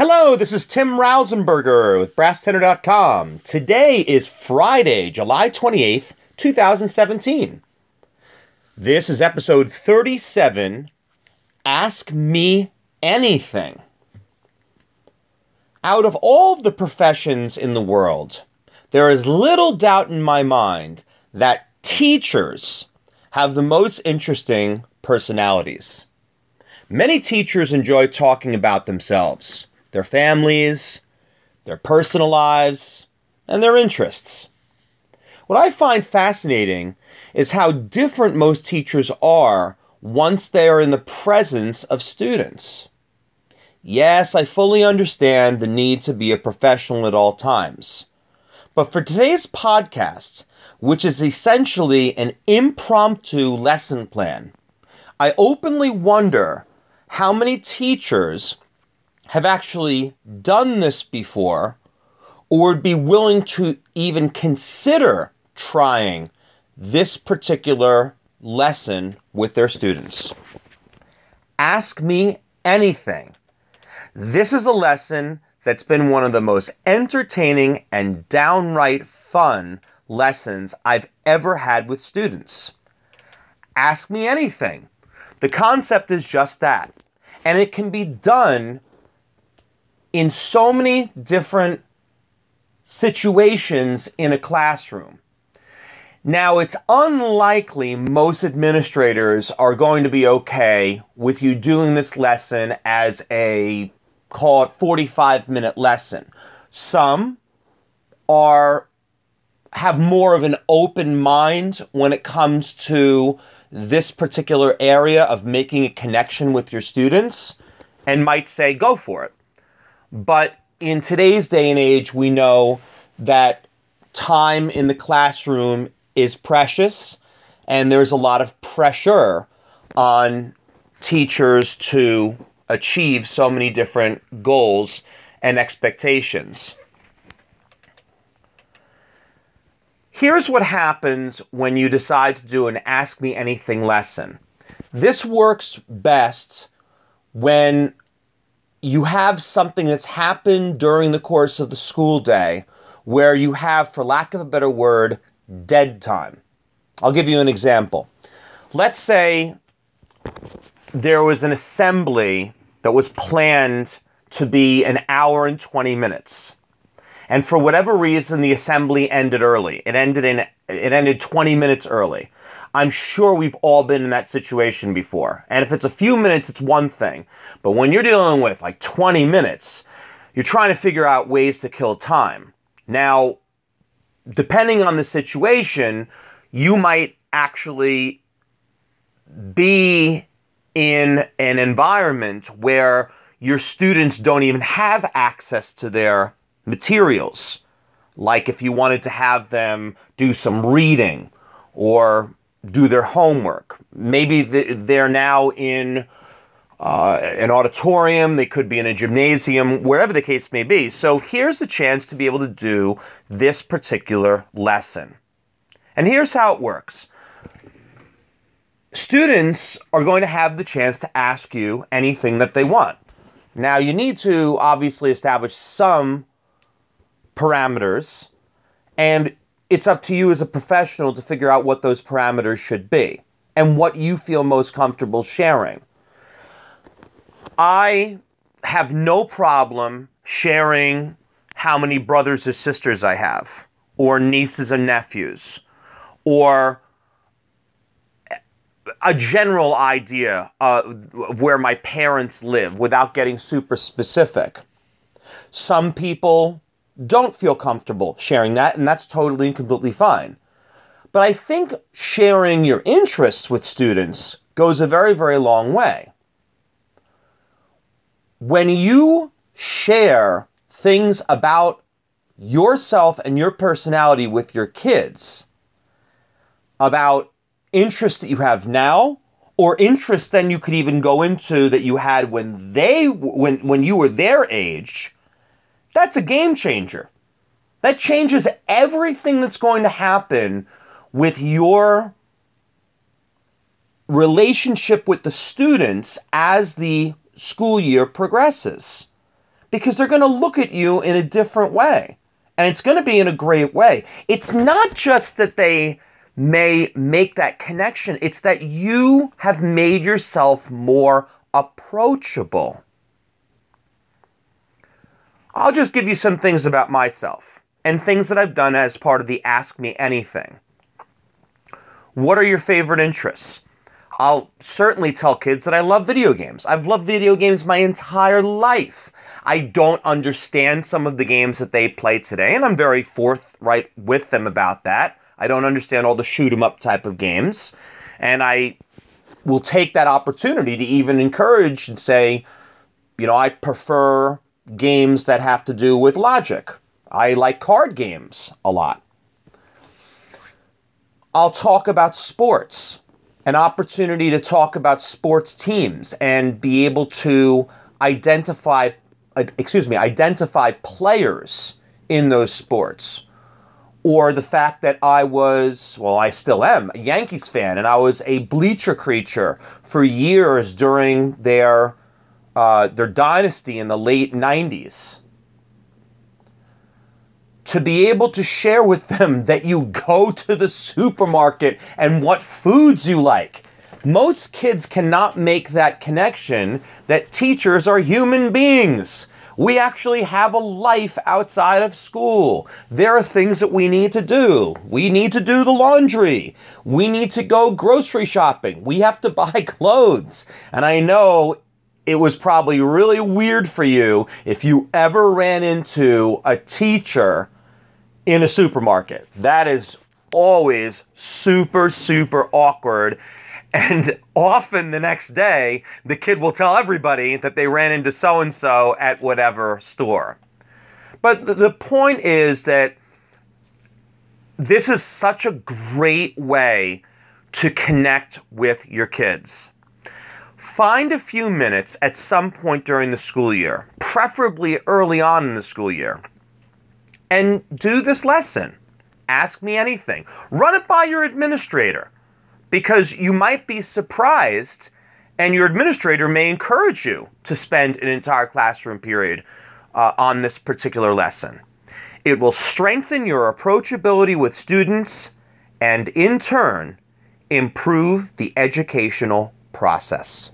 Hello, this is Tim Rausenberger with BrassTenor.com. Today is Friday, July 28th, 2017. This is episode 37 Ask Me Anything. Out of all of the professions in the world, there is little doubt in my mind that teachers have the most interesting personalities. Many teachers enjoy talking about themselves, their families, their personal lives, and their interests. What I find fascinating is how different most teachers are once they are in the presence of students. Yes, I fully understand the need to be a professional at all times. But for today's podcast, which is essentially an impromptu lesson plan, I openly wonder how many teachers have actually done this before or would be willing to even consider trying this particular lesson with their students. Ask me anything. This is a lesson that's been one of the most entertaining and downright fun lessons I've ever had with students. Ask me anything. The concept is just that. And it can be done in so many different situations in a classroom. Now, it's unlikely most administrators are going to be okay with you doing this lesson as a call it 45 minute lesson. Some are have more of an open mind when it comes to this particular area of making a connection with your students and might say go for it. But in today's day and age, we know that time in the classroom is precious and there's a lot of pressure on teachers to achieve so many different goals and expectations. Here's what happens when you decide to do an Ask Me Anything lesson. This works best when you have something that's happened during the course of the school day where you have, for lack of a better word, dead time. I'll give you an example. Let's say there was an assembly that was planned to be an hour and 20 minutes. And for whatever reason, the assembly ended early. It ended in it ended 20 minutes early. I'm sure we've all been in that situation before. And if it's a few minutes, it's one thing. But when you're dealing with like 20 minutes, you're trying to figure out ways to kill time. Now, depending on the situation, you might actually be in an environment where your students don't even have access to their materials. Like if you wanted to have them do some reading or do their homework. Maybe they're now in uh, an auditorium, they could be in a gymnasium, wherever the case may be. So here's the chance to be able to do this particular lesson. And here's how it works students are going to have the chance to ask you anything that they want. Now, you need to obviously establish some parameters, and it's up to you as a professional to figure out what those parameters should be and what you feel most comfortable sharing. I have no problem sharing how many brothers or sisters I have, or nieces and nephews, or a general idea of where my parents live without getting super specific. Some people don't feel comfortable sharing that, and that's totally and completely fine. But I think sharing your interests with students goes a very, very long way. When you share things about yourself and your personality with your kids, about interests that you have now, or interests then you could even go into that you had when they when when you were their age that's a game changer. That changes everything that's going to happen with your relationship with the students as the school year progresses. because they're going to look at you in a different way. And it's going to be in a great way. It's not just that they may make that connection, it's that you have made yourself more approachable. I'll just give you some things about myself and things that I've done as part of the Ask Me Anything. What are your favorite interests? I'll certainly tell kids that I love video games. I've loved video games my entire life. I don't understand some of the games that they play today, and I'm very forthright with them about that. I don't understand all the shoot 'em up type of games, and I will take that opportunity to even encourage and say, you know, I prefer games that have to do with logic. I like card games a lot. I'll talk about sports, an opportunity to talk about sports teams and be able to identify, excuse me, identify players in those sports. Or the fact that I was, well, I still am, a Yankees fan, and I was a bleacher creature for years during their uh, their dynasty in the late 90s to be able to share with them that you go to the supermarket and what foods you like. Most kids cannot make that connection that teachers are human beings. We actually have a life outside of school. There are things that we need to do. We need to do the laundry. We need to go grocery shopping. We have to buy clothes. And I know it was probably really weird for you if you ever ran into a teacher in a supermarket. That is always super, super awkward. And often the next day, the kid will tell everybody that they ran into so and so at whatever store. But the point is that this is such a great way to connect with your kids. Find a few minutes at some point during the school year, preferably early on in the school year, and do this lesson. Ask me anything. Run it by your administrator because you might be surprised and your administrator may encourage you to spend an entire classroom period uh, on this particular lesson. It will strengthen your approachability with students and, in turn, improve the educational process.